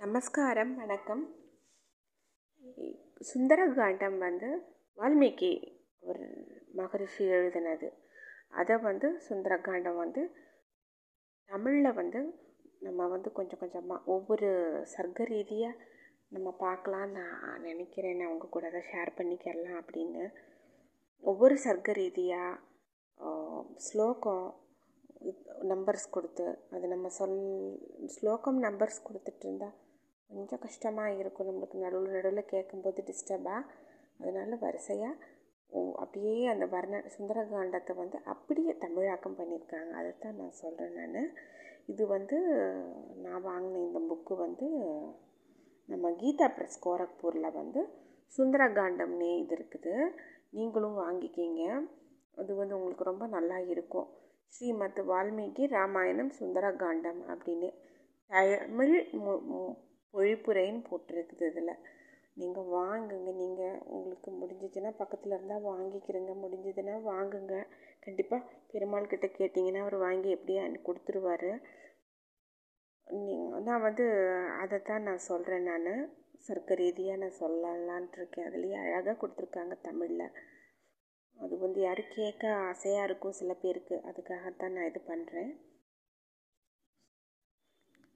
நமஸ்காரம் வணக்கம். சுந்தரகாண்டம் வந்து வால்மீகி ஒரு மகரிஷி எழுதினது. அதை வந்து சுந்தரகாண்டம் வந்து தமிழில் வந்து நம்ம வந்து கொஞ்சம் கொஞ்சமாக ஒவ்வொரு சர்க்க ரீதியாக நம்ம பார்க்கலான்னு நான் நினைக்கிறேன். நான் உங்கள் கூட தான் ஷேர் பண்ணிக்கலாம் அப்படின்னு. ஒவ்வொரு சர்க்க ரீதியாக ஸ்லோகம் நம்பர்ஸ் கொடுத்து அது நம்ம சொல் ஸ்லோகம் நம்பர்ஸ் கொடுத்துட்டு இருந்தால் கொஞ்சம் கஷ்டமாக இருக்கும் நம்மளுக்கு நடுவில் நடுவில் கேட்கும்போது டிஸ்டர்பாக அதனால் வரிசையாக ஓ அப்படியே அந்த வர்ண சுந்தரகாண்டத்தை வந்து அப்படியே தமிழாக்கம் பண்ணியிருக்காங்க. அதை தான் நான் சொல்கிறேன் நான். இது வந்து நான் வாங்கின இந்த புக்கு வந்து நம்ம கீதா ப்ரெஸ் கோரக்பூரில் வந்து சுந்தரகாண்டம்னே இது இருக்குது. நீங்களும் வாங்கிக்கிங்க. அது வந்து உங்களுக்கு ரொம்ப நல்லா இருக்கும். ஸ்ரீமத் வால்மீகி ராமாயணம் சுந்தரகாண்டம் அப்படின்னு. தமிழ் பொழிப்புரைன்னு போட்டிருக்குது இதில். நீங்கள் வாங்குங்க. நீங்கள் உங்களுக்கு முடிஞ்சிச்சுன்னா பக்கத்தில் இருந்தால் வாங்கிக்கிறங்க. முடிஞ்சதுன்னா வாங்குங்க. கண்டிப்பாக பெருமாள் கிட்ட கேட்டிங்கன்னா அவர் வாங்கி எப்படியே கொடுத்துருவாரு. நான் வந்து அதை தான் நான் சொல்கிறேன் நான். சர்க்க ரீதியாக நான் சொல்லலான்ட்டு இருக்கேன் அதுலேயே அழகாக கொடுத்துருக்காங்க தமிழில். அது வந்து யாரும் கேட்க ஆசையாக இருக்கும் சில பேருக்கு. அதுக்காகத்தான் நான் இது பண்ணுறேன்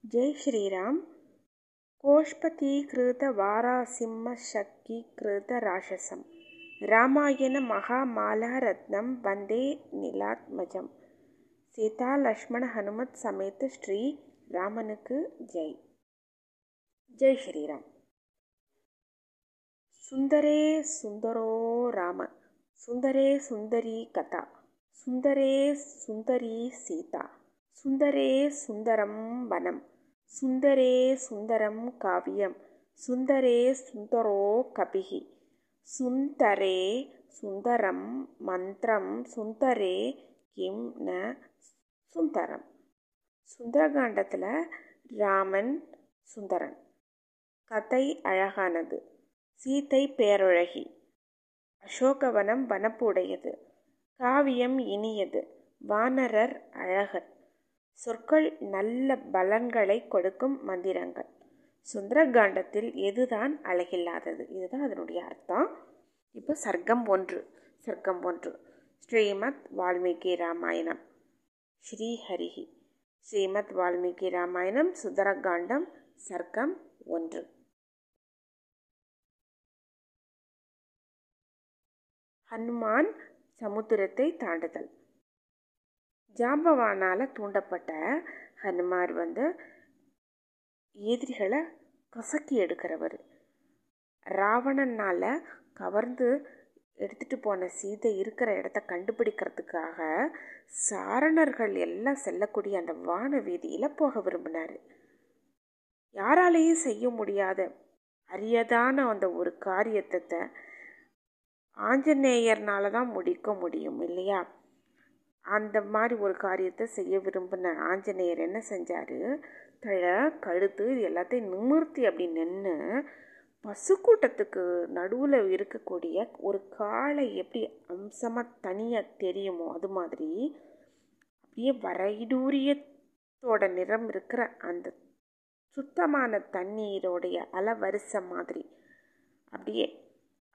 ஜெய் ஸ்ரீராம். कोष्पतीकृतवारासिंहशक्तीकृतराक्षसं रामायणमहामालारत्नं वन्दे नीलात्मजं சீதாலக்ஷ்மண சமேத ஸ்ரீ ராமனுக்கு ஜெய் ஜெய் ஸ்ரீராம் சுந்தரே சுந்தரோ ராம சுந்தரே சுந்தரி கதா சுந்தரே சுந்தரி சீதா சுந்தரே சுந்தரம் வனம் சுந்தரே சுந்தரம் காவியம். சுந்தரே சுந்தரோ கபிகி. சுந்தரே சுந்தரம் மந்திரம். சுந்தரே கிம் ந சுந்தரம். சுந்தரகாண்டத்தில் ராமன் சுந்தரன். கதை அழகானது. சீத்தை பேரழகி. அசோகவனம் வனப்புடையது. காவியம் இனியது. வானரர் அழகர். சொற்கள் நல்ல பலன்களை கொடுக்கும் மந்திரங்கள். சுந்தரகாண்டத்தில் எதுதான் அழகில்லாதது? இதுதான் அதனுடைய அர்த்தம். இப்போ சர்க்கம் ஒன்று சர்க்கம் ஒன்று. ஸ்ரீமத் வால்மீகி ராமாயணம். ஸ்ரீஹரிஹி. ஸ்ரீமத் வால்மீகி ராமாயணம் சுந்தரகாண்டம் சர்க்கம் ஒன்று. ஹனுமான் சமுத்திரத்தை தாண்டுதல். ஜாம்பவானால் தூண்டப்பட்ட ஹனுமார் வந்து எதிரிகளை கசக்கி எடுக்கிறவர். ராவணனால் கவர்ந்து எடுத்துகிட்டு போன சீதை இருக்கிற இடத்த கண்டுபிடிக்கிறதுக்காக சாரணர்கள் எல்லாம் செல்லக்கூடிய அந்த வான வீதியில் போக விரும்பினார். யாராலேயும் செய்ய முடியாத அரியதான அந்த ஒரு காரியத்தை ஆஞ்சநேயர்னால தான் முடிக்க முடியும் இல்லையா? அந்த மாதிரி ஒரு காரியத்தை செய்ய விரும்பின ஆஞ்சநேயர் என்ன செஞ்சார்? தழை கழுத்து இது எல்லாத்தையும் நிமிர்த்தி அப்படி நின்று பசுக்கூட்டத்துக்கு நடுவில் இருக்கக்கூடிய ஒரு காளை எப்படி அம்சமாக தனியாக தெரியுமோ அது மாதிரி அப்படியே வரைடூரியத்தோட நிறம் இருக்கிற அந்த சுத்தமான தண்ணீரோடைய அலவரிசை மாதிரி. அப்படியே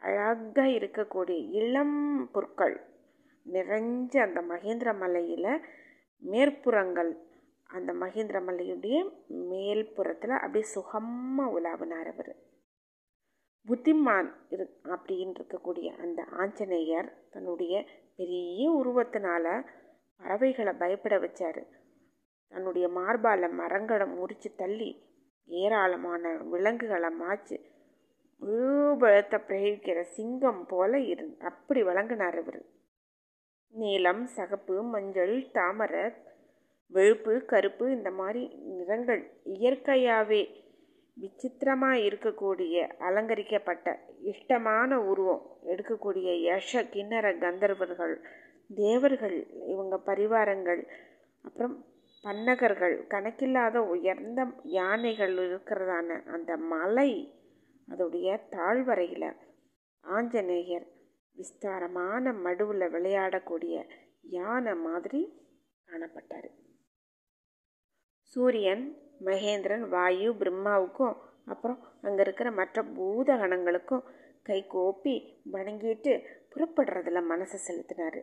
அழகாக இருக்கக்கூடிய இளம் பொருட்கள் நிறைஞ்ச அந்த மகேந்திர மலையில் மேற்புறங்கள் அந்த மகேந்திர மலையுடைய மேல்புறத்தில் அப்படியே சுகமாக உலாவினார் அவர். புத்திமான் இரு அப்படின்னு இருக்கக்கூடிய அந்த ஆஞ்சநேயர் தன்னுடைய பெரிய உருவத்தினால பறவைகளை பயப்பட வச்சார். தன்னுடைய மார்பால மரங்களை முறித்து தள்ளி ஏராளமான விலங்குகளை மாச்சு முழுபலத்தை பிரயோகிக்கிற சிங்கம் போல இரு அப்படி வழங்கினார் இவர். நீலம் சகப்பு மஞ்சள் தாமரை வெளுப்பு கருப்பு இந்த மாதிரி நிறங்கள் இயற்கையாகவே விசித்திரமாக இருக்கக்கூடிய அலங்கரிக்கப்பட்ட இஷ்டமான உருவம் எடுக்கக்கூடிய யஷ கிண்ணற கந்தர்வர்கள் தேவர்கள் இவங்க பரிவாரங்கள் அப்புறம் பன்னகர்கள் கணக்கில்லாத உயர்ந்த யானைகள் இருக்கிறதான அந்த மலை அதோடைய தாழ்வரையில் ஆஞ்சநேயர் விஸ்தாரமான மடுவில் விளையாடக்கூடிய யானை மாதிரி காணப்பட்டார். சூரியன் மகேந்திரன் வாயு பிரம்மாவுக்கும் அப்புறம் அங்கே இருக்கிற மற்ற பூதகணங்களுக்கும் கை கோப்பி வணங்கிட்டு புறப்படுறதுல மனசை செலுத்தினார்.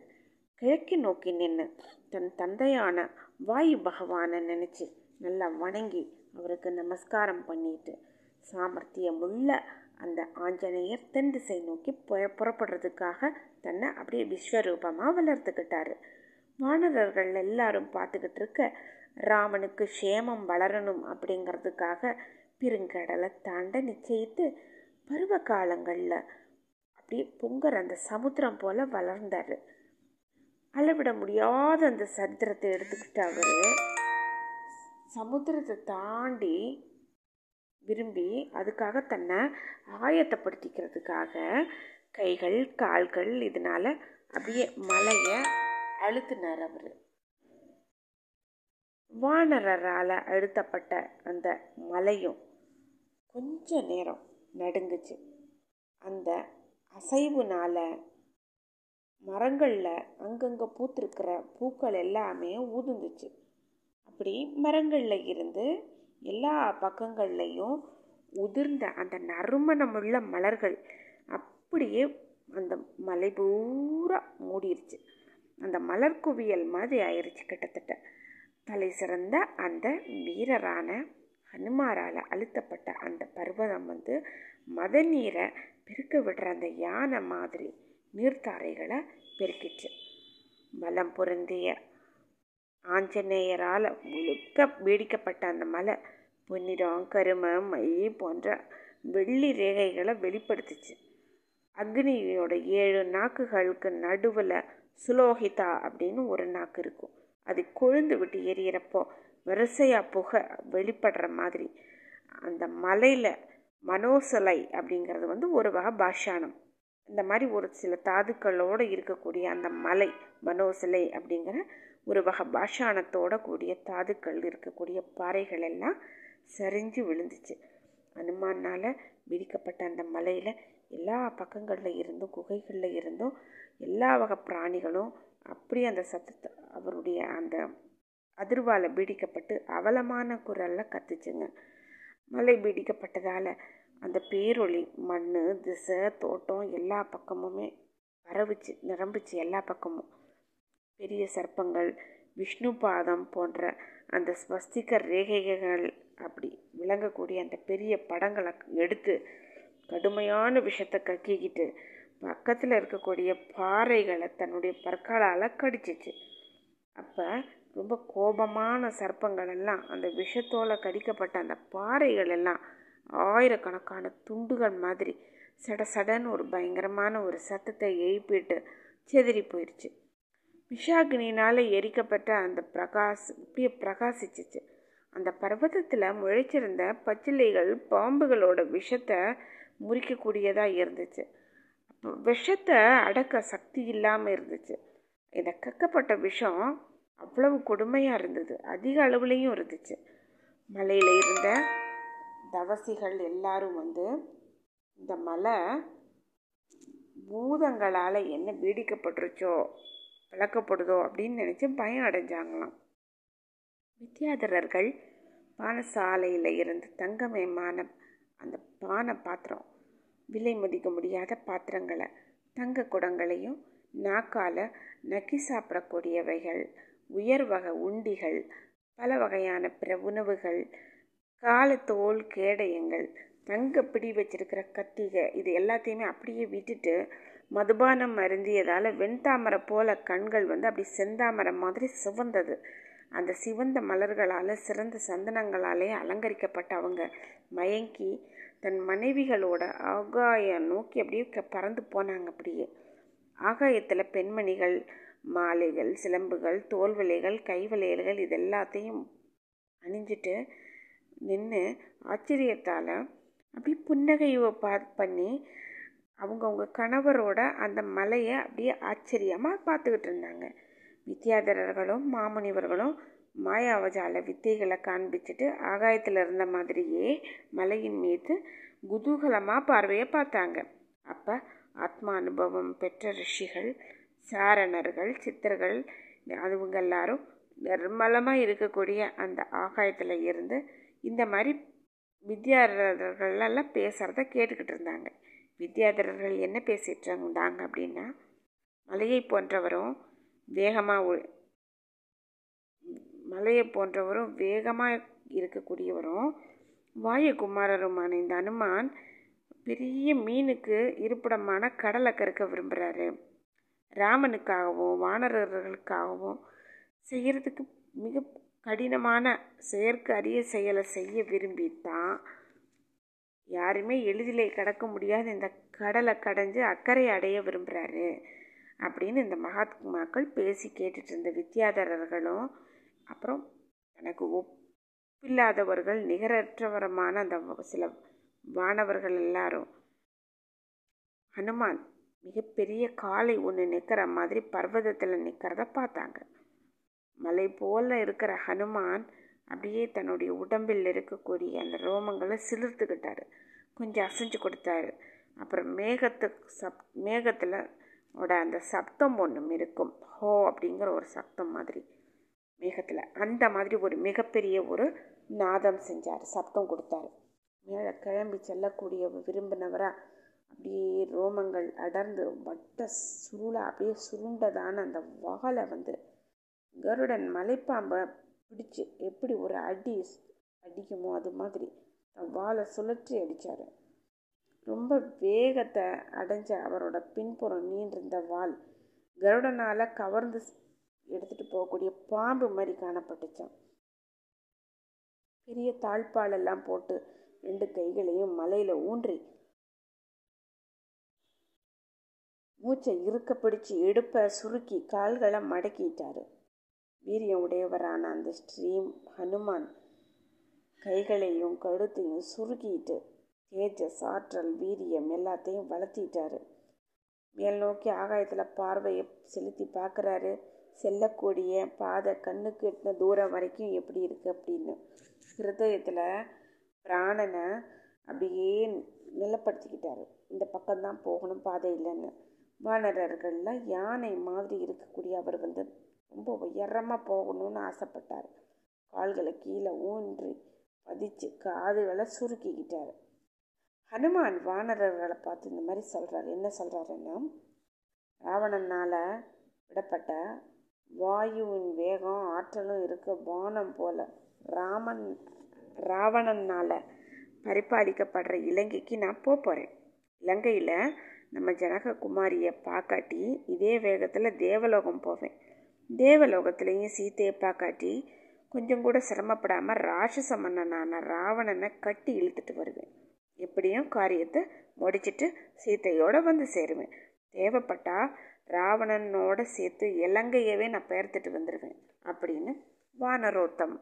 கிழக்கு நோக்கி நின்று தன் தந்தையான வாயு பகவானை நினச்சி நல்லா வணங்கி அவருக்கு நமஸ்காரம் பண்ணிட்டு சாமர்த்தியமுள்ள அந்த ஆஞ்சநேயர் தென் திசை நோக்கி புறப்படுறதுக்காக தன்னை அப்படியே விஸ்வரூபமாக வளர்த்துக்கிட்டாரு. வானரர்கள் எல்லாரும் பார்த்துக்கிட்டு இருக்க ராமனுக்கு க்ஷேமம் வளரணும் அப்படிங்கிறதுக்காக பெருங்கடலை தாண்ட நிச்சயித்து பருவ காலங்களில் அப்படியே பொங்கர் அந்த சமுத்திரம் போல் வளர்ந்தார். அளவிட முடியாத அந்த சரித்திரத்தை எடுத்துக்கிட்டு அவர் சமுத்திரத்தை தாண்டி விரும்பி அதுக்காக தன்னை ஆயத்தப்படுத்திக்கிறதுக்காக கைகள் கால்கள் இதனால் அப்படியே மலையை அழுத்தினார் அவர். வானரரால் அழுத்தப்பட்ட அந்த மலையும் கொஞ்ச நேரம் நடுங்குச்சு. அந்த அசைவுனால் மரங்களில் அங்கங்கே பூத்திருக்கிற பூக்கள் எல்லாமே ஊதுந்துச்சு. அப்படி மரங்களில் இருந்து எல்லா பக்கங்கள்லேயும் உதிர்ந்த அந்த நறுமணமுள்ள மலர்கள் அப்படியே அந்த மலை பூரா மூடிருச்சு. அந்த மலர் குவியல் மாதிரி ஆயிடுச்சு கிட்டத்தட்ட. தலை சிறந்த அந்த வீரரான ஹனுமாரால் அழுத்தப்பட்ட அந்த பர்வதம் வந்து மத நீரை பெருக்க விடுற அந்த யானை மாதிரி நீர்த்தாரைகளை பெருக்கிச்சு. பலம் பொருந்திய ஆஞ்சநேயரால் முழுக்க வேடிக்கப்பட்ட அந்த மலை பொன்னிறம் கரும மை போன்ற வெள்ளி ரேகைகளை வெளிப்படுத்துச்சு. அக்னியோட ஏழு நாக்குகளுக்கு நடுவில் சுலோகிதா அப்படின்னு ஒரு நாக்கு இருக்கும். அது கொழுந்து விட்டு எரியறப்போ வரிசையாக புகை வெளிப்படுற மாதிரி. அந்த மலையில் மனோசலை அப்படிங்கிறது வந்து ஒரு வகை பாஷானம் இந்த மாதிரி ஒரு சில தாதுக்களோடு இருக்கக்கூடிய அந்த மலை மனோசிலை அப்படிங்கிற ஒரு வகை பாஷானத்தோட கூடிய தாதுக்கள் இருக்கக்கூடிய பாறைகள் எல்லாம் சரிஞ்சு விழுந்துச்சு. அனுமானால் விதிக்கப்பட்ட அந்த மலையில் எல்லா பக்கங்களில் இருந்தும் குகைகளில் இருந்தும் எல்லா வகை பிராணிகளும் அப்படியே அந்த சத்தத்தை அவருடைய அந்த அதிர்வால் பீடிக்கப்பட்டு அவலமான குரலில் கத்துச்சுங்க. மலை பீடிக்கப்பட்டதால் அந்த பேரொளி மண் திசை தோட்டம் எல்லா பக்கமுமே பரவுச்சு நிரம்பிச்சு எல்லா பக்கமும். பெரிய சர்ப்பங்கள் விஷ்ணு பாதம் போன்ற அந்த ஸ்வஸ்திக ரேகைகள் அப்படி விளங்கக்கூடிய அந்த பெரிய படங்களை எடுத்து கடுமையான விஷத்தை கக்கிக்கிட்டு பக்கத்தில் இருக்கக்கூடிய பாறைகளை தன்னுடைய பற்களால் கடிச்சிச்சு அப்போ ரொம்ப கோபமான சர்ப்பங்கள் எல்லாம் அந்த விஷத்தோல் கடிக்கப்பட்ட அந்த பாறைகள் எல்லாம் ஆயிரக்கணக்கான துண்டுகள் மாதிரி சட சடன்னு ஒரு பயங்கரமான ஒரு சத்தத்தை எழுப்பிட்டு செதறி போயிடுச்சு விஷாகினினால் எரிக்கப்பட்ட அந்த பிரகாஷ் இப்படியே பிரகாசிச்சிச்சு. அந்த பர்வதத்தில் முளைச்சிருந்த பச்சிலைகள் பாம்புகளோட விஷத்தை முறிக்கக்கூடியதாக இருந்துச்சு. அப்போ விஷத்தை அடக்க சக்தி இல்லாமல் இருந்துச்சு. இந்த கக்கப்பட்ட விஷம் அவ்வளவு கொடுமையாக இருந்தது. அதிக அளவுலேயும் இருந்துச்சு. மலையில் இருந்த தவசிகள் எல்லாரும் வந்து இந்த மலை பூதங்களால் என்ன பீடிக்கப்பட்டுருச்சோ விளக்கப்படுதோ அப்படின்னு நினச்சி பயம் அடைஞ்சாங்களாம். வித்யாதரர்கள் பானசாலையில் இருந்து தங்கமயமான அந்த பானை பாத்திரம் விலை மதிக்க முடியாத பாத்திரங்களை தங்க குடங்களையும் நாக்கால் நக்கி சாப்பிடக்கூடியவைகள் உயர் வகை உண்டிகள் பல வகையான பிற உணவுகள் காலத்தோல் கேடயங்கள் தங்க பிடி வச்சிருக்கிற கத்திகை இது எல்லாத்தையுமே அப்படியே விட்டுட்டு மதுபானம் அருந்தியதால் வெண்தாமரை போல கண்கள் வந்து அப்படி செந்தாமரை மாதிரி சிவந்தது. அந்த சிவந்த மலர்களால் சிறந்த சந்தனங்களாலே அலங்கரிக்கப்பட்ட அவங்க மயங்கி தன் மனைவிகளோட ஆகாயம் நோக்கி அப்படியே பறந்து போனாங்க அப்படியே. ஆகாயத்தில் பெண்மணிகள் மாலைகள் சிலம்புகள் தோல் விலைகள் கை வளையல்கள் இது எல்லாத்தையும் அணிஞ்சிட்டு நின்று ஆச்சரியத்தால் அப்படி புன்னகையை பா பண்ணி அவங்கவுங்க கணவரோட அந்த மலையை அப்படியே ஆச்சரியமாக பார்த்துக்கிட்டு இருந்தாங்க. வித்யாதரர்களும் மாமுனிவர்களும் மாயாவஜால வித்தைகளை காண்பிச்சுட்டு ஆகாயத்தில் இருந்த மாதிரியே மலையின் மீது குதூகலமாக பார்வையை பார்த்தாங்க. அப்போ ஆத்மா அனுபவம் பெற்ற ரிஷிகள் சாரணர்கள் சித்தர்கள் அதுவங்க எல்லாரும் நிர்மலமாக இருக்கக்கூடிய அந்த ஆகாயத்தில் இருந்து இந்த மாதிரி வித்யாதரர்களெல்லாம் பேசுகிறத கேட்டுக்கிட்டு இருந்தாங்க. வித்யாதரர்கள் என்ன பேசிகிட்டு இருந்தாங்க அப்படின்னா மலையை போன்றவரும் வேகமாக மலையை போன்றவரும் வேகமாக இருக்கக்கூடியவரும் வாயுகுமாரருமான இந்த அனுமான் பெரிய மீனுக்கு இருப்பிடமான கடலை கறுக்க விரும்புகிறாரு ராமனுக்காகவும் வானரர்களுக்காகவும் செய்கிறதுக்கு மிக கடினமான செயற்கு அரிய செயலை செய்ய விரும்பித்தான். யாருமே எளிதிலே கடக்க முடியாத இந்த கடலை கடைஞ்சு அக்கறை அடைய விரும்புகிறாரு அப்படின்னு இந்த மகாத்மாக்கள் பேசி கேட்டுட்டு இருந்த வித்யாதரர்களும் அப்புறம் தனக்கு ஒப்பில்லாதவர்கள் நிகரற்றவரமான அந்த சில வானவர்கள் எல்லாரும். ஹனுமான் மிகப்பெரிய காலை ஒன்று நிற்கிற மாதிரி பர்வதத்தில் நிற்கிறத பார்த்தாங்க. மலை போல் இருக்கிற ஹனுமான் அப்படியே தன்னுடைய உடம்பில் இருக்கக்கூடிய அந்த ரோமங்களை சிலிர்த்துக்கிட்டாரு. கொஞ்சம் அசைஞ்சு கொடுத்தாரு. அப்புறம் மேகத்து சப் மேகத்தில் ஓட அந்த சப்தம் ஒன்றும் இருக்கும் ஹோ அப்படிங்கிற ஒரு சப்தம் மாதிரி. மேகத்தில். அந்த மாதிரி ஒரு மிகப்பெரிய ஒரு நாதம் செஞ்சார். சப்தம் கொடுத்தாரு. மேலே கிளம்பி செல்லக்கூடிய விரும்பினவராக அப்படியே ரோமங்கள் அடர்ந்து வட்ட சுருளை அப்படியே சுருண்டதான அந்த வாழை வந்து கருடன் மலைப்பாம்பை பிடிச்சி எப்படி ஒரு அடி அடிக்குமோ அது மாதிரி வாழை சுழற்றி அடித்தார் ரொம்ப வேகத்தை அடைஞ்ச அவரோட பின்புறம் நீண்டிருந்த வால். கருடனால் கவர்ந்து எடுத்துகிட்டு போகக்கூடிய பாம்பு மாதிரி காணப்பட்டுச்சான் பெரிய தாழ்பாலெல்லாம் போட்டு ரெண்டு கைகளையும் மலையில் ஊன்றி மூச்சை இருக்க பிடிச்சி எடுப்பை சுருக்கி கால்களை மடக்கிட்டாரு. வீரியம் உடையவரான அந்த ஸ்ரீம் ஹனுமான் கைகளையும் கழுத்தையும் சுருக்கிட்டு தேஜஸ் ஆற்றல் வீரியம் எல்லாத்தையும் வளர்த்திட்டாரு. மேல் நோக்கி ஆகாயத்தில் பார்வையை செலுத்தி பார்க்குறாரு. செல்லக்கூடிய பாதை கண்ணுக்கு எட்டின தூரம் வரைக்கும் எப்படி இருக்குது அப்படின்னு. ஹிருதயத்தில் பிராணனை அப்படியே நிலப்படுத்திக்கிட்டாரு. இந்த பக்கம்தான் போகணும் பாதை இல்லைன்னு. வானரர்களில் யானை மாதிரி இருக்கக்கூடிய அவர் வந்து ரொம்ப உயரமாக போகணும்னு ஆசைப்பட்டார். கால்களை கீழே ஊன்றி பதிச்சு காதுகளை சுருக்கிக்கிட்டார். ஹனுமான் வானரர்களை பார்த்து இந்த மாதிரி சொல்கிறார் என்ன சொல்கிறாருன்னா ராவணனால் விடப்பட்ட வாயுவின் வேகம் ஆற்றலும் இருக்க வானம் போல. ராமன் ராவணனால் பரிபாலிக்கப்படுற இலங்கைக்கு நான் போக போகிறேன் இலங்கையில் நம்ம ஜனககுமாரியை பார்க்காட்டி இதே வேகத்தில் தேவலோகம் போவேன். தேவலோகத்துலேயும் சீத்தையை பார்க்காட்டி கொஞ்சம் கூட சிரமப்படாமல் ராட்சச மன்னனான ராவணனை கட்டி இழுத்துட்டு வருவேன். எப்படியும் காரியத்தை முடிச்சிட்டு சீத்தையோடு வந்து சேருவேன். தேவைப்பட்டா ராவணனோட சேர்த்து இலங்கையவே நான் பெயர்த்துட்டு வந்துடுவேன் அப்படின்னு வானரோத்தம்.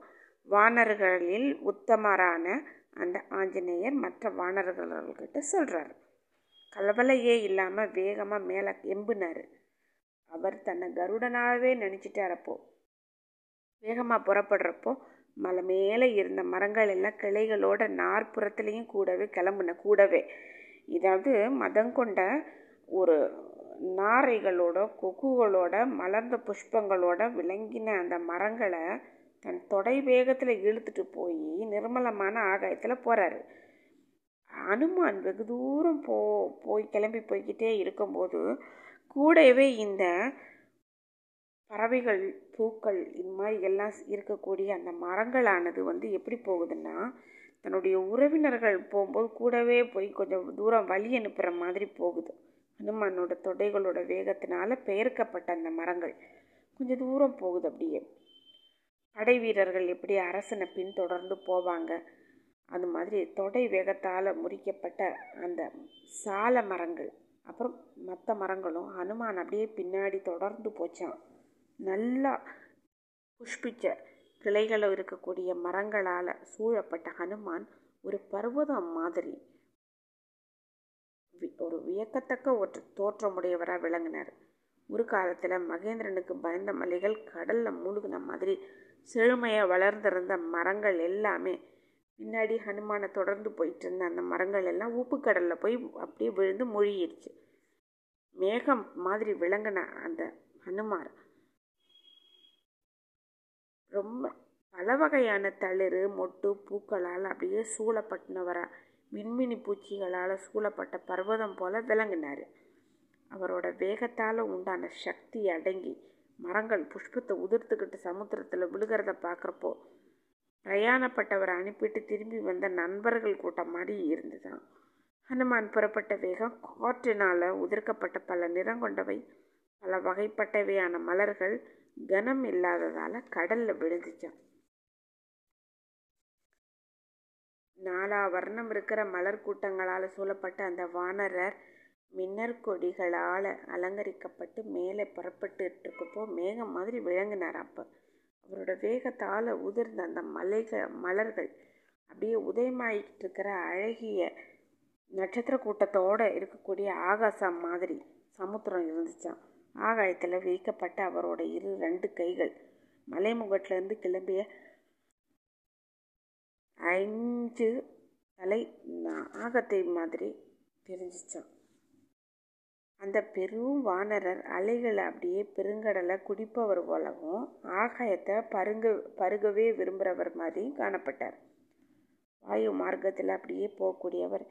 வானர்களில் உத்தமரான அந்த ஆஞ்சநேயர் மற்ற வானர்கள்கிட்ட சொல்கிறார் கலவலையே இல்லாமல் வேகமாக மேலே எம்புனார். அவர் தன்னை கருடனாகவே நினச்சிட்டாரப்போ வேகமாக புறப்படுறப்போ மலை மேலே இருந்த மரங்கள் எல்லாம் கிளைகளோட நாற்புறத்துலேயும் கூடவே கிளம்புன கூடவே. இதாவது மதம் கொண்ட ஒரு நாரைகளோட கொக்குகளோட மலர்ந்த புஷ்பங்களோட விளங்கின அந்த மரங்களை தன் தொடை வேகத்தில் இழுத்துட்டு போய் நிர்மலமான ஆகாயத்தில் போகிறாரு அனுமான் வெகு தூரம் போ போய் கிளம்பி போய்கிட்டே இருக்கும்போது கூடவே இந்த பறவைகள் பூக்கள் இது மாதிரி எல்லாம் இருக்கக்கூடிய அந்த மரங்களானது வந்து எப்படி போகுதுன்னா தன்னுடைய உறவினர்கள் போகும்போது கூடவே போய் கொஞ்சம் தூரம் வழி அனுப்புகிற மாதிரி போகுது. ஹனுமானோட தொடைகளோட வேகத்தினால பெயர்க்கப்பட்ட அந்த மரங்கள். கொஞ்சம் தூரம் போகுது அப்படியே. படை வீரர்கள் எப்படி அரசனை பின்தொடர்ந்து போவாங்க? அது மாதிரி தொடை வேகத்தால் முறிக்கப்பட்ட அந்த சால மரங்கள். அப்புறம் மற்ற மரங்களும் ஹனுமான் அப்படியே பின்னாடி தொடர்ந்து போச்சான் நல்லா புஷ்பிச்ச கிளைகளும் இருக்கக்கூடிய மரங்களால் சூழப்பட்ட ஹனுமான் ஒரு பர்வதம் மாதிரி. ஒரு வியக்கத்தக்க ஒரு தோற்றமுடையவராக விளங்கினார். ஒரு காலத்தில் மகேந்திரனுக்கு பயந்த மலைகள் கடலில் மூழ்கின மாதிரி செழுமையாக வளர்ந்திருந்த மரங்கள் எல்லாமே பின்னாடி ஹனுமானை தொடர்ந்து போயிட்டு இருந்த அந்த மரங்கள் எல்லாம் உப்பு கடலில் போய் அப்படியே விழுந்து மொழியிடுச்சு மேகம் மாதிரி விளங்கின அந்த ஹனுமார் ரொம்ப பல வகையான தளிர் மொட்டு பூக்களால் அப்படியே சூழப்பட்டினவரா மின்மினி பூச்சிகளால் சூழப்பட்ட பர்வதம் போல விளங்கினார். அவரோட வேகத்தால் உண்டான சக்தி அடங்கி மரங்கள் புஷ்பத்தை உதிர்த்துக்கிட்டு சமுத்திரத்தில் விழுகிறத பார்க்குறப்போ பிரயாணப்பட்டவரை அனுப்பிட்டு திரும்பி வந்த நண்பர்கள் கூட்டம் மாதிரி இருந்துதான். ஹனுமான் புறப்பட்ட வேகம் காற்றினால் உதிர்க்கப்பட்ட பல நிறம் கொண்டவை பல வகைப்பட்டவையான மலர்கள் கனம் இல்லாததால் கடலில் விழுந்துச்சான் நாலா வர்ணம் இருக்கிற மலர் கூட்டங்களால் சூழப்பட்ட அந்த வானரர் மின்னர் கொடிகளால் அலங்கரிக்கப்பட்டு மேலே புறப்பட்டு இருக்கப்போ மேகம் மாதிரி விளங்கினார் அப்போ. அவரோட வேகத்தால் உதிர்ந்த அந்த மலைகள் மலர்கள் அப்படியே உதயமாயிட்டு இருக்கிற அழகிய நட்சத்திர கூட்டத்தோடு இருக்கக்கூடிய ஆகாசம் மாதிரி சமுத்திரம் இருந்துச்சான் ஆகாயத்தில் வைக்கப்பட்ட அவரோட இரு ரெண்டு கைகள். மலைமுகட்டிலிருந்து கிளம்பிய ஐந்து தலை ஆகத்தை மாதிரி தெரிஞ்சிச்சான். அந்த பெரும் வானரர் அலைகளை அப்படியே பெருங்கடலை குடிப்பவர் போலவும் ஆகாயத்தை பருங்க பருகவே விரும்புகிறவர் மாதிரியும் காணப்பட்டார். வாயு மார்க்கத்தில் அப்படியே போகக்கூடியவர்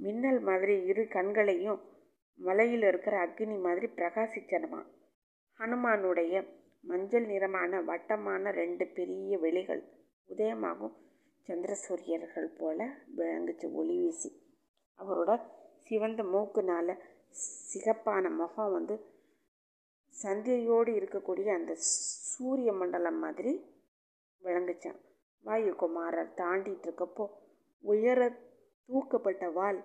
மின்னல் மாதிரி இரு கண்களையும் மலையில் இருக்கிற அக்னி மாதிரி பிரகாசிச்சனமா? ஹனுமானுடைய மஞ்சள் நிறமான வட்டமான ரெண்டு பெரிய வெளிகள் உதயமாகும் சந்திர சூரியர்கள் போல விளங்குச்சு ஒளி வீசி. அவரோட சிவந்த மூக்குனால் சிகப்பான முகம் வந்து சந்தியோடு இருக்கக்கூடிய அந்த சூரிய மண்டலம் மாதிரி விளங்குச்சான் வாயுகுமாரர் தாண்டிட்டு இருக்கப்போ உயர தூக்கப்பட்ட வால்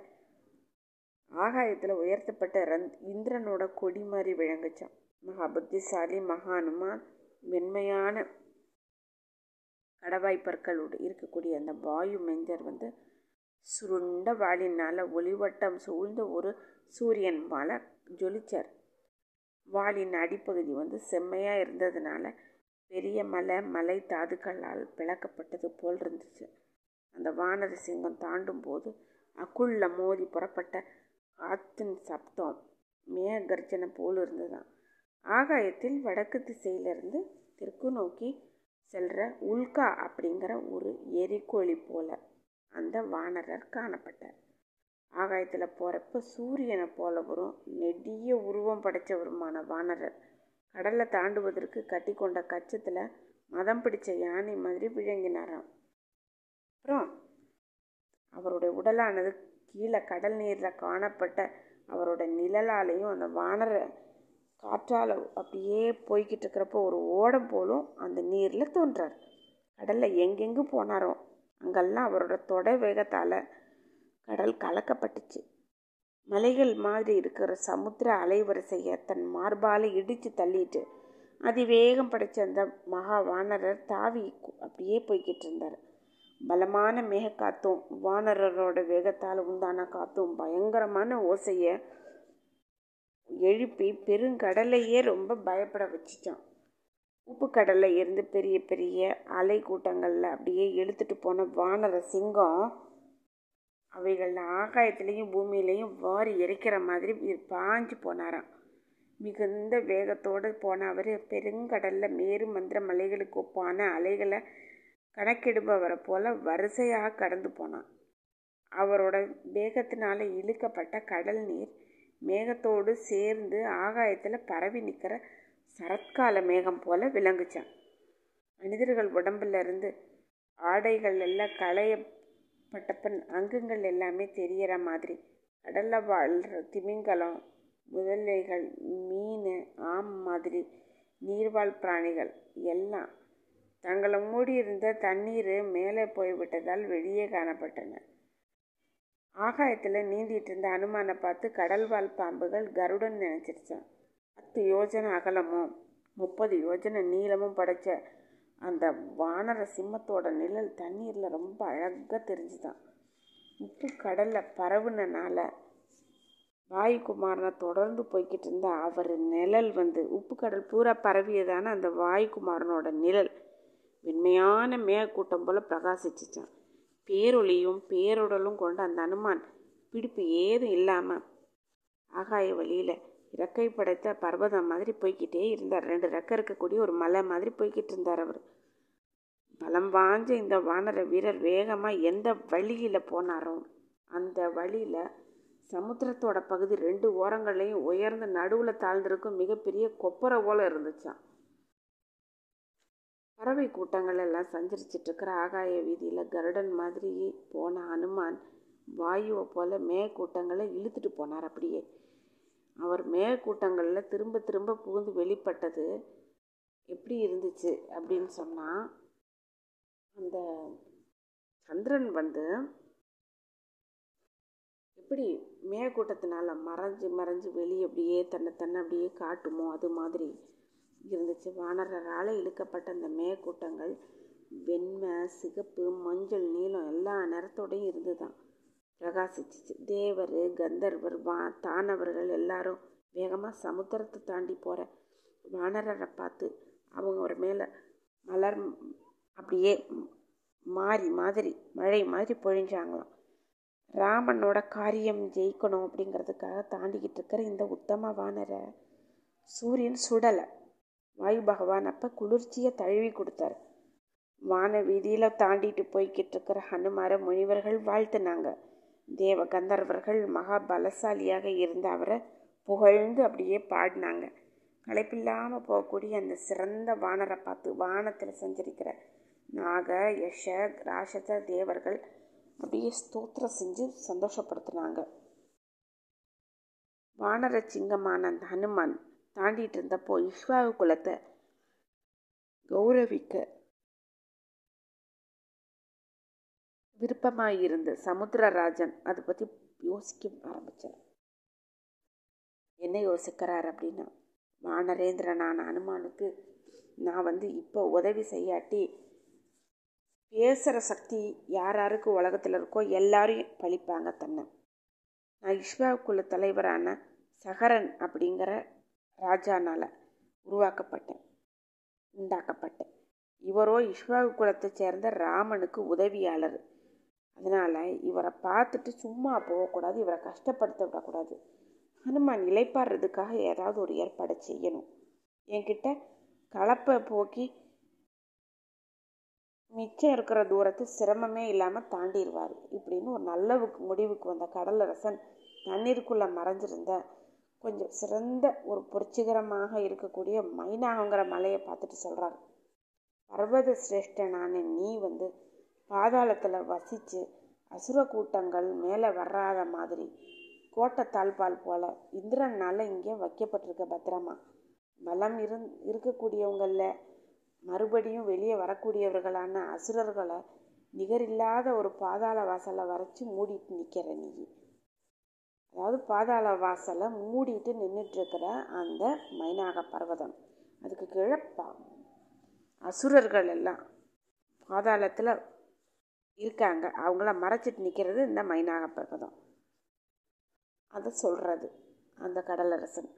ஆகாயத்தில் உயர்த்தப்பட்ட ரந் இந்திரனோட கொடி மாதிரி விளங்குச்சான் மகா புத்திசாலி மகானுமான் மென்மையான கடவாய்ப்பற்களோடு இருக்கக்கூடிய அந்த வாயு மெஞ்சர் வந்து சுருண்ட வாளினால் ஒளிவட்டம் சூழ்ந்த ஒரு சூரியன் மேலே ஜொலிச்சார். வாளின் அடிப்பகுதி வந்து செம்மையாக இருந்ததுனால பெரிய மலை மலை தாதுக்களால் பிளக்கப்பட்டது போல் இருந்துச்சு. அந்த வானர சிங்கம் தாண்டும் போது அக்குள்ள மோதி புறப்பட்ட காத்தின் சப்தம். மேகர்ஜனை போல் இருந்ததுதான் ஆகாயத்தில் வடக்கு திசையிலிருந்து தெற்கு நோக்கி செல்கிற உல்கா அப்படிங்கிற ஒரு எரிக்கோழி போல அந்த வானரர் காணப்பட்டார். ஆகாயத்தில் போகிறப்ப சூரியனை போல வரும். நெடிய உருவம் படைத்தவருமான வானரர். கடலை தாண்டுவதற்கு கட்டி கொண்ட கச்சத்தில் மதம் பிடிச்ச யானை மாதிரி விழுங்கினாராம். அப்புறம் அவருடைய உடலானது கீழே கடல் நீரில் காணப்பட்ட அவரோட நிழலாலையும் அந்த வானர காற்றால் அப்படியே போய்கிட்டு இருக்கிறப்போ ஒரு ஓடம் போலும் அந்த நீரில் தோன்றார். கடலில் எங்கெங்கு போனாரோ அங்கெல்லாம் அவரோட தொடை வேகத்தால் கடல் கலக்கப்பட்டுச்சு. மலைகள் மாதிரி இருக்கிற சமுத்திர அலைவரிசையை தன் மார்பால் இடித்து தள்ளிட்டு அதிவேகம் படைச்ச அந்த மகா வானரர் தாவி அப்படியே போய்கிட்டு இருந்தார். பலமான மேகக்காத்தும் வானரரோட வேகத்தால் உண்டான காத்தும் பயங்கரமான ஓசையை எழுப்பி பெருங்கடலையே ரொம்ப பயப்பட வச்சிச்சான். உப்பு கடலில் இருந்து பெரிய பெரிய அலை கூட்டங்களில் அப்படியே இழுத்துட்டு போன வானர சிங்கம் அவைகள் ஆகாயத்துலேயும் பூமியிலையும் வாரி இறைக்கிற மாதிரி பாஞ்சு போனாராம். மிகுந்த வேகத்தோடு போன அவர் பெருங்கடலில் மேரு மந்திர மலைகளுக்கு ஒப்பான அலைகளை கணக்கெடுப்பவரை போல வரிசையாக கடந்து போனான். அவரோட வேகத்தினால் இழுக்கப்பட்ட கடல் நீர் மேகத்தோடு சேர்ந்து ஆகாயத்தில் பரவி நிற்கிற சரத்கால மேகம் போல விளங்குச்சான். மனிதர்கள் உடம்புல இருந்து ஆடைகள் எல்லாம் களையப்பட்டப்பன் அங்கங்கள் எல்லாமே தெரியற மாதிரி. கடலில் வாழ்கிற திமிங்கலம் முதலைகள் மீன் ஆம் மாதிரி நீர்வாழ் பிராணிகள் எல்லாம் தங்களை மூடியிருந்த தண்ணீர் மேலே போய்விட்டதால் வெளியே காணப்பட்டன. ஆகாயத்தில் நீந்திட்டு இருந்த அனுமானை பார்த்து கடல்வாழ் பாம்புகள் கருடன் நினச்சிருச்சான் பத்து யோஜனை அகலமும் முப்பது யோஜனை நீளமும் படைச்ச அந்த வானர சிம்மத்தோட நிழல் தண்ணீரில் ரொம்ப அழகாக தெரிஞ்சுதான். உப்பு கடலில் பரவுனனால வாயுகுமாரனை தொடர்ந்து போய்கிட்டு இருந்த அவர் நிழல் வந்து உப்பு கடல் பூரா பரவியதான அந்த வாயுகுமாரனோட நிழல். வெண்மையான மேகக்கூட்டம் போல் பிரகாசிச்சிச்சான் பேரொளியும் பேருடலும் கொண்ட அந்த அனுமான் பிடிப்பு ஏதும் இல்லாமல் ஆகாய வழியில் இறக்கை படைத்த பர்வதம் மாதிரி போய்கிட்டே இருந்தார். ரெண்டு ரெக்கை இருக்கக்கூடிய ஒரு மலை மாதிரி போய்கிட்டு இருந்தார் அவர். பலம் வாஞ்ச இந்த வானர வீரர் வேகமாக எந்த வழியில் போனாரோ அந்த வழியில் சமுத்திரத்தோட பகுதி ரெண்டு ஓரங்களையும் உயர்ந்து நடுவில் தாழ்ந்திருக்கும் மிகப்பெரிய கொப்பரை போல இருந்துச்சான் பறவை கூட்டங்கள் எல்லாம் சஞ்சரிச்சிட்டு இருக்கிற ஆகாய வீதியில் கருடன் மாதிரி போன அனுமான் வாயுவை போல் மேகக்கூட்டங்களை இழுத்துட்டு போனார் அப்படியே. அவர் மேகக்கூட்டங்களில் திரும்ப திரும்ப புகுந்து வெளிப்பட்டது எப்படி இருந்துச்சு? அப்படின்னு சொன்னால் அந்த சந்திரன் வந்து எப்படி மேகக்கூட்டத்தினால மறைஞ்சு மறைஞ்சு வெளியே அப்படியே தன்னை தன்னை அப்படியே காட்டுமோ அது மாதிரி? இருந்துச்சு. வானரரால் இழுக்கப்பட்ட அந்த மேகக்கூட்டங்கள் வெண்மை சிகப்பு மஞ்சள் நீளம் எல்லா நிறத்தோடையும் இருந்து தான் பிரகாசிச்சிச்சு. தேவர் கந்தர்வர் வா தானவர்கள் எல்லாரும் வேகமாக சமுத்திரத்தை தாண்டி போகிற வானரரை பார்த்து அவங்க ஒரு மேலே மலர் அப்படியே மாறி மாதிரி மழை மாதிரி பொழிஞ்சாங்களாம். ராமனோட காரியம் ஜெயிக்கணும் அப்படிங்கிறதுக்காக தாண்டிக்கிட்டு இருக்கிற இந்த உத்தம வானரை சூரியன் சுடலை. வாயு பகவான் அப்போ குளிர்ச்சியை தழுவி கொடுத்தாரு. வான வீதியில் தாண்டிட்டு போய்கிட்டு இருக்கிற ஹனுமார முனிவர்கள் வாழ்த்துனாங்க. தேவ கந்தர்வர்கள் மகா பலசாலியாக இருந்த அவரை புகழ்ந்து அப்படியே பாடினாங்க. களைப்பில்லாமல் போகக்கூடிய அந்த சிறந்த வானரை பார்த்து வானத்தில் செஞ்சிருக்கிற நாக யஷ ராஷத தேவர்கள் அப்படியே ஸ்தோத்திரம் செஞ்சு சந்தோஷப்படுத்தினாங்க. வானர சிங்கமான அந்த ஹனுமான் தாண்டிட்டு இருந்தப்போ இஸ்வாவு குலத்தை கௌரவிக்க விருப்பமாயிருந்த சமுத்திரராஜன் அதை பற்றி யோசிக்க ஆரம்பித்தார் என்ன யோசிக்கிறார் அப்படின்னா வானரேந்திரனான அனுமானுக்கு நான் வந்து இப்போ உதவி செய்யாட்டி பேசுகிற சக்தி யார் யாருக்கு உலகத்தில் இருக்கோ எல்லாரையும் பழிப்பாங்க தன்னை. நான் இஷ்வாவுக்குள்ள தலைவரான சஹரன் அப்படிங்கிற ராஜானால் உருவாக்கப்பட்டேன் உண்டாக்கப்பட்டேன். இவரோ இஷ்வாகு குலத்தை சேர்ந்த ராமனுக்கு உதவியாளர். அதனால் இவரை பார்த்துட்டு சும்மா போகக்கூடாது இவரை கஷ்டப்படுத்த விடக்கூடாது. ஹனுமான் இலைப்பாடுறதுக்காக ஏதாவது ஒரு ஏற்பாடு செய்யணும். என்கிட்ட கலப்பை போக்கி மிச்சம் இருக்கிற தூரத்தை சிரமமே இல்லாமல் தாண்டிடுவார். இப்படின்னு ஒரு நல்ல முடிவுக்கு வந்த கடலரசன் தண்ணீருக்குள்ளே மறைஞ்சிருந்த கொஞ்சம் சிறந்த ஒரு புரட்சிகரமாக இருக்கக்கூடிய மைனாங்கிற மலையை பார்த்துட்டு சொல்கிறார் பர்வத சிரேஷ்டனான நீ வந்து பாதாளத்தில் வசித்து அசுர கூட்டங்கள் மேலே வராத மாதிரி கோட்டை தாழ்பால் போல் இந்திரனால் இங்கே வைக்கப்பட்டிருக்க பத்திரமா. பலம் இருந் இருக்கக்கூடியவங்களில் மறுபடியும் வெளியே வரக்கூடியவர்களான அசுரர்களை நிகரில்லாத ஒரு பாதாள வாசலை வரைச்சி மூடிட்டு நிற்கிற நீ. அதாவது பாதாள வாசலை மூடிட்டு நின்றுட்டுருக்கிற அந்த மைனாக பர்வதம். அதுக்கு கீழே பா அசுரர்கள் எல்லாம் பாதாளத்தில் இருக்காங்க. அவங்கள மறைச்சிட்டு நிற்கிறது இந்த மைனாக பர்வதம். அதை சொல்கிறது அந்த கடலரசன்.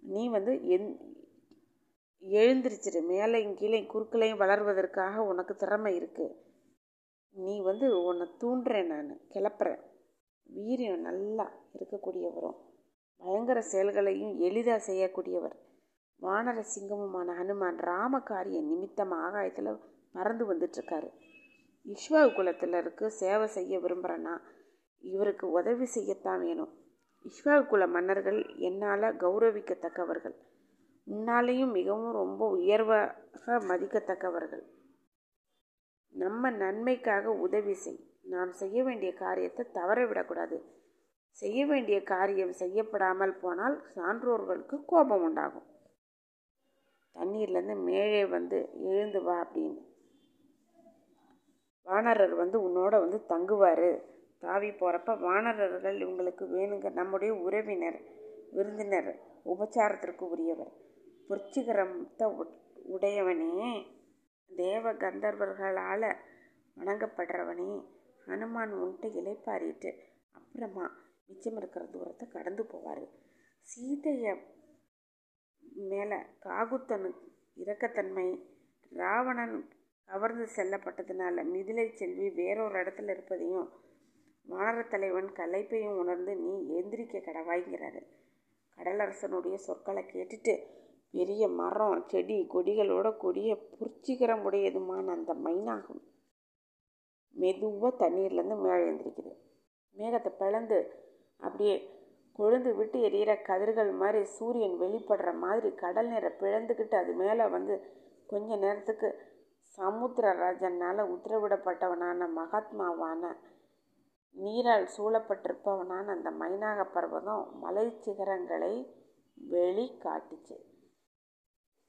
நீ வந்து எந் எழுந்திருச்சிரு. மேலே கீழே குறுக்களையும் வளர்வதற்காக உனக்கு திறமை இருக்குது நீ வந்து உன்னை தூண்டுறேன் நான். கிளப்புறேன். வீரியம் நல்லா இருக்கக்கூடியவரும் பயங்கர செயல்களையும் எளிதாக செய்யக்கூடியவர். வானர சிங்கமுமான ஹனுமான் ராமகாரிய நிமித்தம் ஆகாயத்தில் பறந்து வந்துட்டுருக்காரு. இஸ்வாவு குலத்தில் இருக்கு சேவை செய்ய விரும்புகிறேன்னா இவருக்கு உதவி செய்யத்தான் வேணும். இஸ்வாவு குல மன்னர்கள் என்னால் கௌரவிக்கத்தக்கவர்கள். முன்னாலேயும் மிகவும் ரொம்ப உயர்வாக மதிக்கத்தக்கவர்கள். நம்ம நன்மைக்காக உதவி செய். நாம் செய்ய வேண்டிய காரியத்தை தவற விடக்கூடாது. செய்ய வேண்டிய காரியம் செய்யப்படாமல் போனால் சான்றோர்களுக்கு கோபம் உண்டாகும். தண்ணீர்லேருந்து மேலே வந்து எழுந்து வா அப்படின்னு. வானரர் வந்து உன்னோட வந்து தங்குவார். தாவி போகிறப்ப வானரர்கள் இவங்களுக்கு வேணுங்க. நம்முடைய உறவினர் விருந்தினர் உபச்சாரத்திற்கு உரியவர். புரட்சிகரத்தை உடையவனே. தேவ கந்தர்வர்களால் வணங்கப்படுறவனே. ஹனுமான் உன்ட்டு இலைப்பாரிட்டு அப்புறமா மிச்சம் இருக்கிற தூரத்தை கடந்து போவார். சீதையை மேலே காகுத்தனு இறக்கத்தன்மை ராவணன் கவர்ந்து செல்லப்பட்டதுனால மிதிலை செல்வி வேறொரு இடத்துல இருப்பதையும் வானரத்தலைவன் கலைப்பையும் உணர்ந்து நீ எந்திரிக்க கடவாய்ங்கிறாரு. கடலரசனுடைய சொற்களை கேட்டுட்டு பெரிய மரம் செடி கொடிகளோட கொடிய புரட்சிகரம் உடையதுமான அந்த மைனாகும். மெதுவாக தண்ணீர்லேருந்து மேலே எழுந்திருக்குது. மேகத்தை பிளந்து அப்படியே கொழுந்து விட்டு எரியிற கதிர்கள் மாதிரி சூரியன் வெளிப்படுற மாதிரி கடல் நீரை பிளந்துக்கிட்டு அது மேலே வந்து கொஞ்ச நேரத்துக்கு சமுத்திரராஜனால் உத்தரவிடப்பட்டவனான மகாத்மாவான நீரால் சூழப்பட்டிருப்பவனான அந்த மைனாக பர்வதம் மலை சிகரங்களை வெளி காட்டுச்சு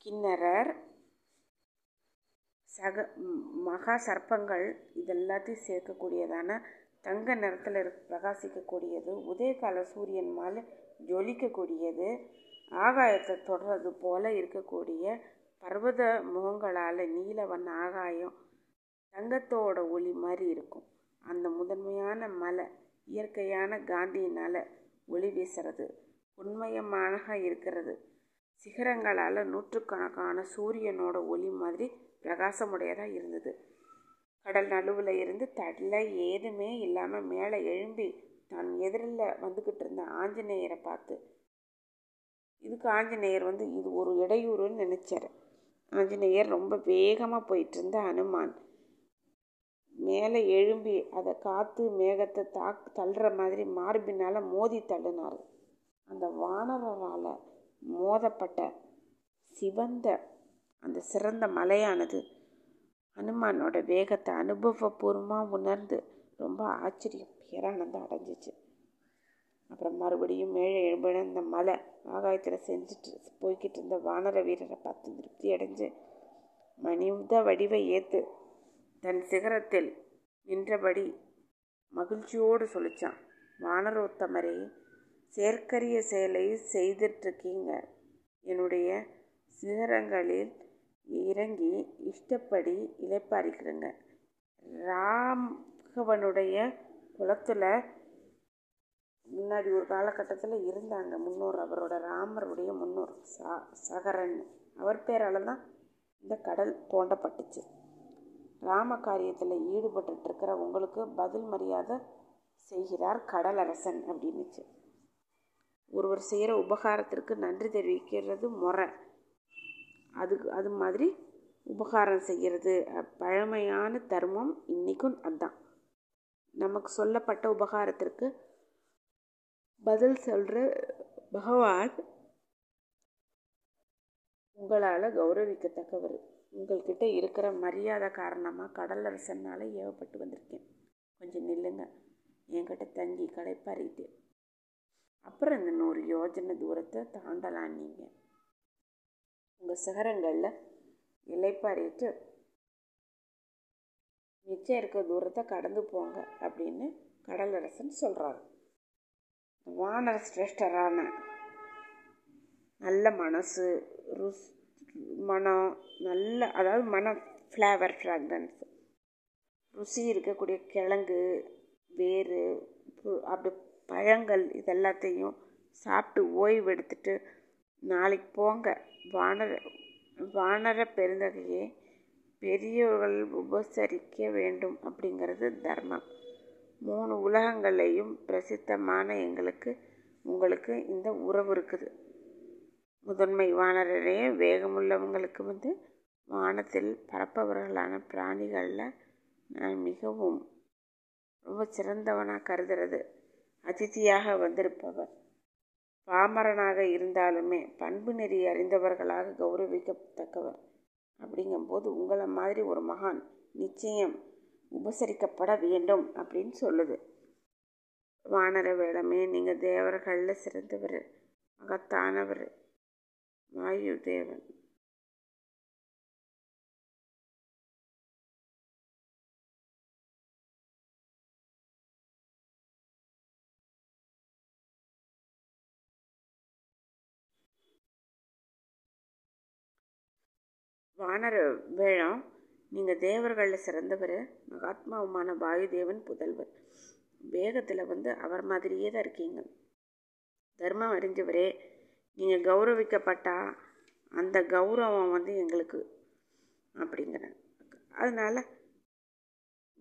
கிண்ணறர் சக மகா சர்ப்பங்கள் இதெல்லாத்தையும் சேர்க்கக்கூடியதான தங்க நிறத்தில் இருக்க பிரகாசிக்கக்கூடியது. உதயகால சூரியன் மேலே ஜொலிக்கக்கூடியது. ஆகாயத்தை தொடர்றது போல இருக்கக்கூடிய பர்வத முகங்களால் நீல வண்ண ஆகாயம் தங்கத்தோட ஒளி மாதிரி இருக்கும். அந்த முதன்மையான மலை இயற்கையான காந்தியினால் ஒளி வீசுறது உண்மையமாக இருக்கிறது. சிகரங்களால் நூற்றுக்கணக்கான சூரியனோட ஒளி மாதிரி பிரகாசமுடையதாக இருந்தது. கடல் நடுவில் இருந்து தடல ஏதுமே இல்லாமல் மேலே எழும்பி தன் எதிரில் வந்துக்கிட்டு இருந்த ஆஞ்சநேயரை பார்த்து இதுக்கு ஆஞ்சநேயர் வந்து இது ஒரு இடையூறுன்னு நினச்சார். ஆஞ்சநேயர் ரொம்ப வேகமாக போயிட்டு இருந்த அனுமான். மேலே எழும்பி அதை காற்று மேகத்தை தாக்கு தள்ளுற மாதிரி மார்பினால் மோதி தள்ளினார். அந்த வானரால் மோதப்பட்ட சிவந்த அந்த சிறந்த மலையானது. ஹனுமானோட வேகத்தை அனுபவபூர்வமாக உணர்ந்து ரொம்ப ஆச்சரியம். பேரானந்தம் அடைஞ்சிச்சு. அப்புறம் மறுபடியும் மேலே எழும்பின அந்த மலை ஆகாயத்தில் செஞ்சுட்டு போய்கிட்டு இருந்த வானர வீரரை பார்த்து திருப்தி அடைஞ்சு மனித வடிவை ஏற்று தன் சிகரத்தில் நின்றபடி மகிழ்ச்சியோடு சொல்லிச்சான் வானரோத்தமரே செயற்கரிய செயலை செய்துட்ருக்கீங்க என்னுடைய சிகரங்களில் இறங்கி இஷ்டப்படி இளைப்பாரிக்கிறங்க ராகவனுடைய குளத்தில் முன்னாடி ஒரு காலகட்டத்தில் இருந்தாங்க முன்னோர் அவரோட ராமருடைய முன்னோர் சா சகரன். அவர் பேரால் தான் இந்த கடல் தோண்டப்பட்டுச்சு. ராம காரியத்தில் ஈடுபட்டுருக்கிற உங்களுக்கு பதில் மரியாதை செய்கிறார் கடலரசன் அப்படின்னுச்சு. ஒருவர் செய்கிற உபகாரத்திற்கு நன்றி தெரிவிக்கிறது முறை. அதுக்கு அது மாதிரி உபகாரம் செய்கிறது. பழமையான தர்மம் இன்றைக்கும் அதுதான் நமக்கு சொல்லப்பட்ட உபகாரத்திற்கு பதில் சொல்கிற பகவான் உங்களால் கௌரவிக்கத்தக்கவர். உங்கள்கிட்ட இருக்கிற மரியாதை காரணமாக கடலரசனால் ஏவப்பட்டு வந்திருக்கேன். கொஞ்சம் நில்லுங்க. என்கிட்ட தங்கி களைப்பாரிட்டு அப்புறம் இந்த நூறு யோஜனை தூரத்தை தாண்டலாம் நீங்கள் உங்கள் சிகரங்களில் இலைப்பாரிட்டு மிச்சம் இருக்க தூரத்தை கடந்து போங்க அப்படின்னு கடலரசன் சொல்கிறார் வானர சிரேஷ்டரான நல்ல மனசு ருஸ் மனம் நல்ல அதாவது மனம் ஃப்ளேவர் ஃப்ராக்ரன்ஸ் ருசி இருக்கக்கூடிய கிழங்கு வேறு அப்படி பழங்கள் இதெல்லாத்தையும் சாப்பிட்டு ஓய்வு எடுத்துட்டு நாளைக்கு போங்க. வானர வானர பெருந்தகையே பெரியவர்கள் உபசரிக்க வேண்டும் அப்படிங்கிறது தர்மம். மூணு உலகங்களையும் பிரசித்தமான எங்களுக்கு உங்களுக்கு இந்த உறவு இருக்குது. முதன்மை வானரரே வேகமுள்ளவங்களுக்கு வந்து வானத்தில் பறப்பவர்களான பிராணிகளில் நான் மிகவும் ரொம்ப சிறந்தவனாக கருதுறது. அதிதியாக வந்திருப்பவர். பாமரனாக இருந்தாலுமே பண்பு நெறி அறிந்தவர்களாக கௌரவிக்கத்தக்கவர். அப்படிங்கும்போது உங்களை மாதிரி ஒரு மகான் நிச்சயம் உபசரிக்கப்பட வேண்டும் அப்படின்னு சொல்லுது. வானர வேளமே நீங்கள் தேவர்களில் சிறந்தவர் மகத்தானவர் வாயு தேவன் வானர வேளம் நீங்கள் தேவர்களில் சிறந்தவர் மகாத்மாவுமான வாயுதேவன் புதல்வர். வேகத்தில் வந்து அவர் மாதிரியே தான் இருக்கீங்க. தர்மம் அறிஞ்சவரே நீங்கள் கௌரவிக்கப்பட்டா அந்த கௌரவம் வந்து எங்களுக்கு அப்படிங்கிறாங்க அதனால்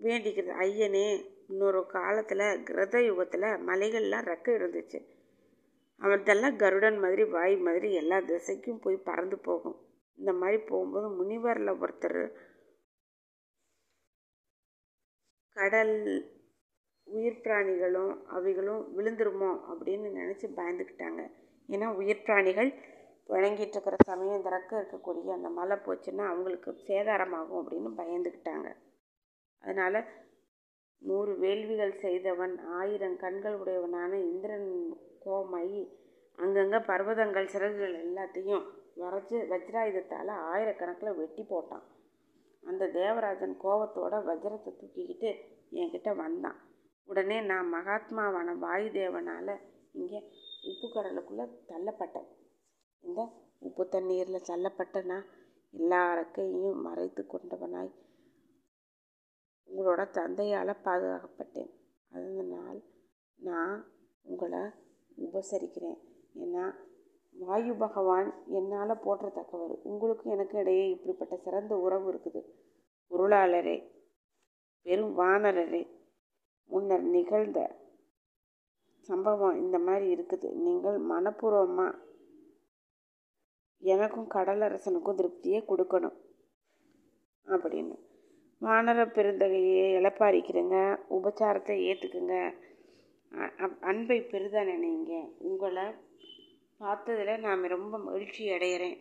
வேண்டிக்கிறது ஐயனே இன்னொரு காலத்தில் கிரத யுகத்தில் மலைகள்லாம் ரெக்க இருந்துச்சு. அவர்தெல்லாம் கருடன் மாதிரி வாய் மாதிரி எல்லா திசைக்கும் போய் பறந்து போகும். இந்த மாதிரி போகும்போது முனிவரில் ஒருத்தர் கடல் உயிர் பிராணிகளும் அவைகளும் விழுந்துருமோ அப்படின்னு நினச்சி பயந்துக்கிட்டாங்க. ஏன்னா உயிர் பிராணிகள் வழங்கிட்டு இருக்கிற சமயம் திறக்க இருக்கக்கூடிய அந்த மலை போச்சுன்னா அவங்களுக்கு சேதாரமாகும் அப்படின்னு பயந்துக்கிட்டாங்க. அதனால் நூறு வேள்விகள் செய்தவன் ஆயிரம் கண்கள் உடையவனான இந்திரன் கோமாயி அங்கங்கே பர்வதங்கள் சிறகுகள் எல்லாத்தையும் வரைச்சி வஜ்ராயுதத்தால் ஆயிரக்கணக்கில் வெட்டி போட்டான். அந்த தேவராஜன் கோவத்தோட வஜ்ரத்தை தூக்கிக்கிட்டு என்கிட்ட வந்தான். உடனே நான் மகாத்மாவான வாயுதேவனால் இங்கே உப்பு கடலுக்குள்ளே தள்ளப்பட்டேன். இந்த உப்பு தண்ணீரில் தள்ளப்பட்டனா எல்லா ரெக்கையும் மறைத்து கொண்டவனாய் உங்களோட தந்தையால் பாதுகாக்கப்பட்டேன். அதனால் நான் உங்களை உபசரிக்கிறேன். ஏன்னா வாயு பகவான் என்னால் போற்றத்தக்கவர். உங்களுக்கும் எனக்கு இடையே இப்படிப்பட்ட சிறந்த உறவு இருக்குது. பொருளாளரே பெரும் வானரரே முன்னர் நிகழ்ந்த சம்பவம் இந்த மாதிரி இருக்குது. நீங்கள் மனப்பூர்வமாக எனக்கும் கடலரசனுக்கும் திருப்தியை கொடுக்கணும். அப்படின்னு. வானர பெருந்தகையை இழப்பாரிக்கிறங்க உபச்சாரத்தை ஏற்றுக்குங்க அன்பை பெரிதாக நினைங்க உங்களை பார்த்ததில் நான் ரொம்ப மகிழ்ச்சி அடைகிறேன்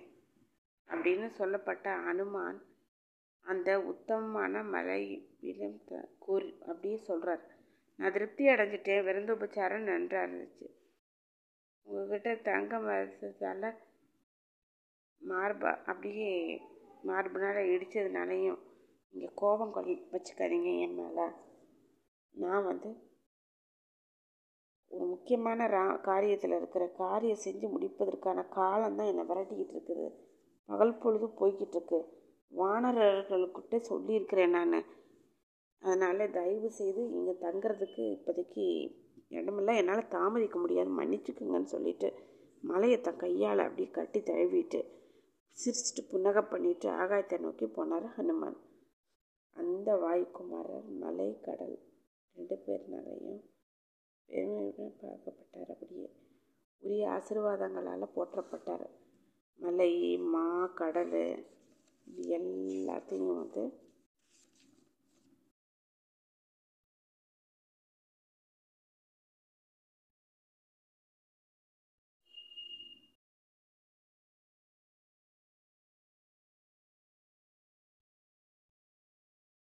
அப்படின்னு சொல்லப்பட்ட அனுமான் அந்த உத்தமமான மலையிலும் கூறி அப்படியே சொல்கிறார் நான் திருப்தி அடைஞ்சிட்டேன். விருந்துபச்சாரம் நன்றாக இருந்துச்சு. உங்ககிட்ட தங்க மரத்தால் மார்பா அப்படியே மார்புனால் இடித்ததுனாலையும் இங்கே கோபம் கொள் வச்சுக்காதீங்க என் மேலே. நான் வந்து ஒரு முக்கியமான ரா காரியத்தில் இருக்கிற காரியம் செஞ்சு முடிப்பதற்கான காலம் தான் என்னை விரட்டிக்கிட்டு இருக்குது. பகல் பொழுது போய்கிட்டு இருக்கு வானரர்களுக்கிட்ட சொல்லியிருக்கிறேன் நான். அதனால் தயவு செய்து இங்கே தங்குறதுக்கு இப்போதைக்கு இடமெல்லாம் என்னால் தாமதிக்க முடியாது. மன்னிச்சுக்குங்கன்னு சொல்லிட்டு மலையை தன் கையால் அப்படியே கட்டி தழுவிட்டு சிரிச்சிட்டு புன்னகை பண்ணிட்டு ஆகாயத்தை நோக்கி போனார் ஹனுமான். அந்த வாயுக்குமாரர் மலை கடல் ரெண்டு பேர்னாலையும் பெருமையுடன் பார்க்கப்பட்டார் அப்படியே. உரிய ஆசீர்வாதங்களால் போற்றப்பட்டார். மலை மா கடல் இது எல்லாத்தையும் வந்து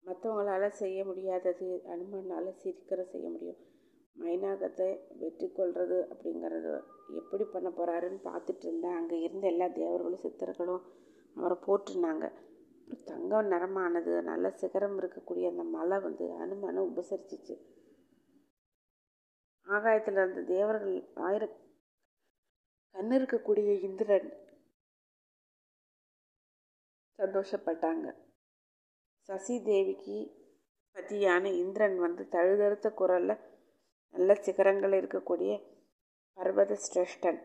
மற்றவங்களால செய்ய முடியாதது அனுமனால் சீக்கிரம் செய்ய முடியும். மைனாகத்தை வெற்றி கொள்வது அப்படிங்கிறது எப்படி பண்ண போகிறாருன்னு பார்த்துட்டு இருந்தேன். அங்கே இருந்த எல்லா தேவர்களும் சித்தர்களும் அவரை போட்டிருந்தாங்க அப்புறம் தங்கம் நிறமானது நல்ல சிகரம் இருக்கக்கூடிய அந்த மலை வந்து அனுமனை உபசரிச்சிச்சு. ஆகாயத்தில் அந்த தேவர்கள் ஆயிர கண்ணு இருக்கக்கூடிய இந்திரன் சந்தோஷப்பட்டாங்க. சசி தேவிக்கு பதியான இந்திரன் வந்து தழுதழுத்த குரலில் நல்ல சிகரங்கள் இருக்கக்கூடிய பர்வத சிரேஷ்டன்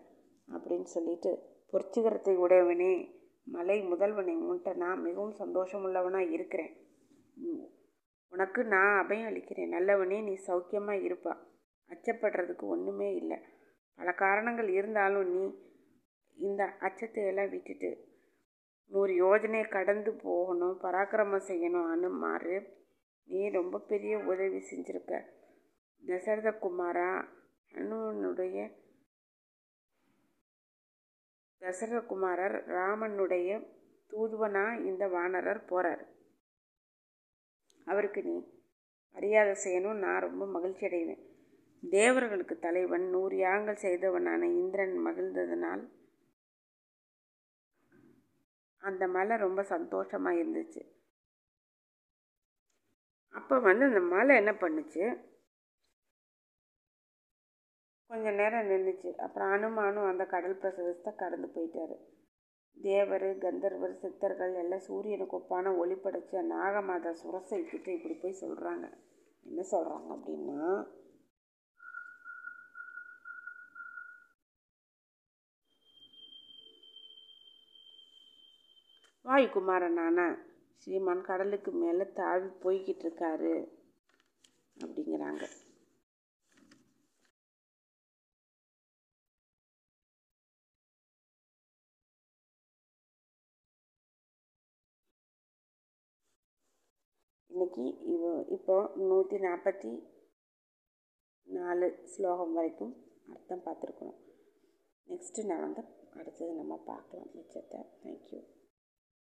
அப்படின்னு சொல்லிட்டு பொற்சிகரத்தை உடையவனே மலை முதல்வனை உன்ட்ட நான் மிகவும் சந்தோஷமுள்ளவனாக இருக்கிறேன். உனக்கு நான் அபயம் அளிக்கிறேன். நல்லவனே நீ சௌக்கியமாக இருப்பா. அச்சப்படுறதுக்கு ஒன்றுமே இல்லை. பல காரணங்கள் இருந்தாலும் நீ இந்த அச்சத்தை எல்லாம் விட்டுட்டு நூறு யோஜனையை கடந்து போகணும் பராக்கிரமம் செய்யணும் அனுமாறு நீ ரொம்ப பெரிய உதவி செஞ்சுருக்க. தசரத குமாரா அனுமனுடைய தசரகுமாரர் ராமனுடைய தூதுவனா இந்த வானரர் போகிறார் அவருக்கு நீ மரியாதை செய்யணும் நான் ரொம்ப மகிழ்ச்சி அடைவேன். தேவர்களுக்கு தலைவன் நூறு யாகங்கள் செய்தவனான இந்திரன் மகிழ்ந்ததனால் அந்த மலை ரொம்ப சந்தோஷமாக இருந்துச்சு. அப்போ வந்து அந்த மலை என்ன பண்ணுச்சு? கொஞ்சம் நேரம் நின்றுச்சு அப்புறம் அனுமானும் அந்த கடல் பிரசவத்தை கடந்து போயிட்டாரு. தேவர் கந்தர்வர் சித்தர்கள் எல்லாம் சூரியனுக்கு ஒப்பான ஒளி படைச்ச நாகமாதா கிட்ட இப்படி போய் சொல்கிறாங்க என்ன சொல்கிறாங்க அப்படின்னா வாயுகுமாரனான ஸ்ரீமான் கடலுக்கு மேலே தாவி போய்கிட்டு இருக்காரு அப்படிங்கிறாங்க. இன்னைக்கு இவ இப்போ நூற்றி நாற்பத்தி நாலு ஸ்லோகம் வரைக்கும் அர்த்தம் பார்த்துருக்கணும். நெக்ஸ்ட்டு நான் வந்து அடுத்தது நம்ம பார்க்கலாம் மிச்சத்தை. தேங்க்யூ